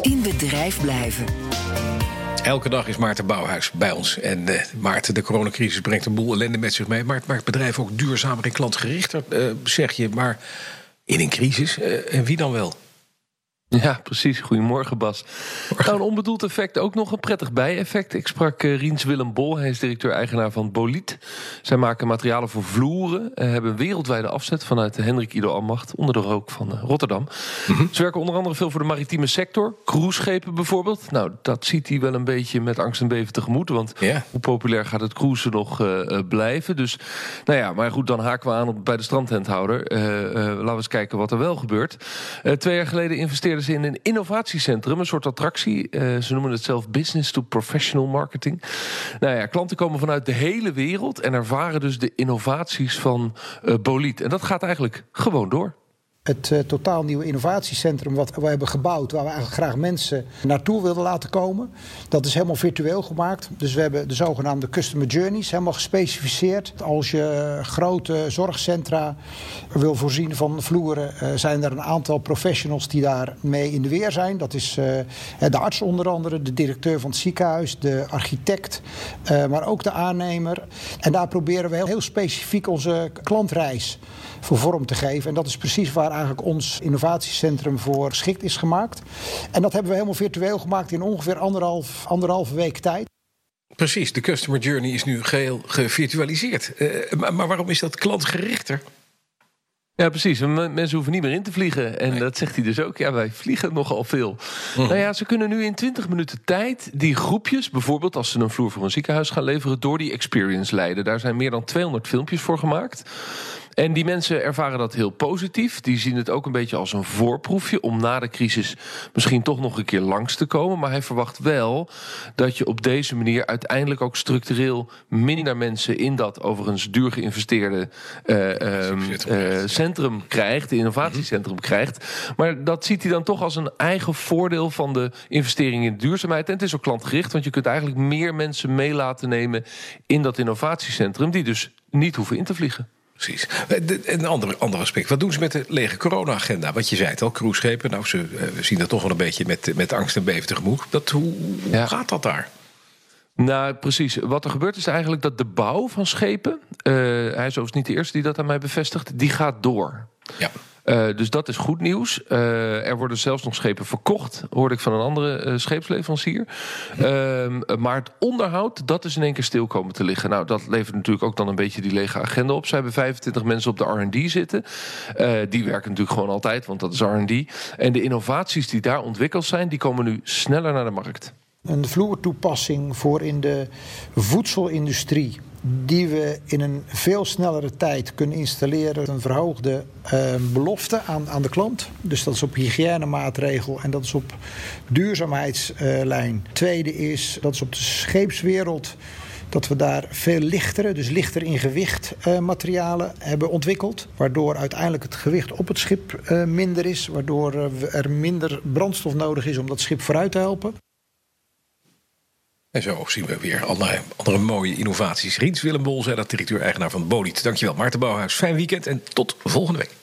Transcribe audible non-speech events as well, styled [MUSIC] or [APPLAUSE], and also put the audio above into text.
In bedrijf blijven. Elke dag is Maarten Bouwhuis bij ons. En uh, Maarten, de coronacrisis brengt een boel ellende met zich mee. Maar het maakt bedrijven ook duurzamer en klantgerichter, uh, zeg je. Maar in een crisis, uh, en wie dan wel? [LAUGHS] Ja, precies. Goedemorgen, Bas. Nou, een onbedoeld effect, ook nog een prettig bijeffect. Ik sprak uh, Riens Willem Bol, hij is directeur-eigenaar van Boliet. Zij maken materialen voor vloeren, uh, hebben een wereldwijde afzet vanuit de Hendrik Ido Ambacht, onder de rook van uh, Rotterdam. Mm -hmm. Ze werken onder andere veel voor de maritieme sector, cruiseschepen bijvoorbeeld. Nou, dat ziet hij wel een beetje met angst en beven tegemoet, want yeah. hoe populair gaat het cruisen nog blijven? Dus, nou ja, maar goed, dan haken we aan op, bij de strandtenthouder. laten we eens kijken wat er wel gebeurt. twee jaar geleden investeerde ze in een innovatiecentrum, een soort attractie. Uh, ze noemen het zelf Business to Professional Marketing. Nou ja, klanten komen vanuit de hele wereld en ervaren dus de innovaties van uh, Boliet. En dat gaat eigenlijk gewoon door het uh, totaal nieuwe innovatiecentrum wat we hebben gebouwd, waar we eigenlijk graag mensen naartoe wilden laten komen. Dat is helemaal virtueel gemaakt. Dus we hebben de zogenaamde customer journeys helemaal gespecificeerd. Als je grote zorgcentra wil voorzien van vloeren, uh, zijn er een aantal professionals die daar mee in de weer zijn. Dat is uh, de arts onder andere, de directeur van het ziekenhuis, de architect, maar ook de aannemer. En daar proberen we heel, heel specifiek onze klantreis voor vorm te geven. En dat is precies waar eigenlijk ons innovatiecentrum voor geschikt is gemaakt. En dat hebben we helemaal virtueel gemaakt in ongeveer anderhalf, anderhalve week tijd. Precies, de customer journey is nu geheel gevirtualiseerd. Uh, maar, maar waarom is dat klantgerichter? Ja, precies. Mensen hoeven niet meer in te vliegen. En nee. dat zegt hij dus ook. Ja, wij vliegen nogal veel. Mm. Nou ja, ze kunnen nu in 20 minuten tijd die groepjes, bijvoorbeeld als ze een vloer voor een ziekenhuis gaan leveren, door die experience leiden. Daar zijn meer dan 200 filmpjes voor gemaakt. En die mensen ervaren dat heel positief. Die zien het ook een beetje als een voorproefje om na de crisis misschien toch nog een keer langs te komen. Maar hij verwacht wel dat je op deze manier uiteindelijk ook structureel minder mensen in dat overigens duur geïnvesteerde uh, uh, centrum krijgt, innovatiecentrum mm-hmm. krijgt. Maar dat ziet hij dan toch als een eigen voordeel van de investering in duurzaamheid. En het is ook klantgericht, want je kunt eigenlijk meer mensen mee laten nemen in dat innovatiecentrum, die dus niet hoeven in te vliegen. Precies. Een ander, ander aspect. Wat doen ze met de lege corona-agenda? Wat je zei het al, cruiseschepen. Nou, ze uh, zien dat toch wel een beetje met, met angst en beven tegemoet. Dat, hoe ja. gaat dat daar? Nou, precies. Wat er gebeurt is eigenlijk dat de bouw van schepen... Uh, hij is overigens niet de eerste die dat aan mij bevestigt... die gaat door. Ja. Uh, dus dat is goed nieuws. Uh, er worden zelfs nog schepen verkocht, hoorde ik van een andere uh, scheepsleverancier. maar het onderhoud, dat is in één keer stil komen te liggen. Nou, dat levert natuurlijk ook dan een beetje die lege agenda op. Ze hebben 25 mensen op de R&D zitten. die werken natuurlijk gewoon altijd, want dat is R&D. En de innovaties die daar ontwikkeld zijn, die komen nu sneller naar de markt. Een vloertoepassing voor in de voedselindustrie die we in een veel snellere tijd kunnen installeren. Een verhoogde uh, belofte aan, aan de klant. Dus dat is op hygiënemaatregel en dat is op duurzaamheidslijn. Tweede is, dat is op de scheepswereld dat we daar veel lichtere, dus lichter in gewicht uh, materialen hebben ontwikkeld. Waardoor uiteindelijk het gewicht op het schip uh, minder is. Waardoor uh, er minder brandstof nodig is om dat schip vooruit te helpen. En zo zien we weer andere, andere mooie innovaties. Riens Willem Bol, zij dat directeur-eigenaar van Boliet. Dankjewel, Maarten Bouwhuis. Fijn weekend en tot volgende week.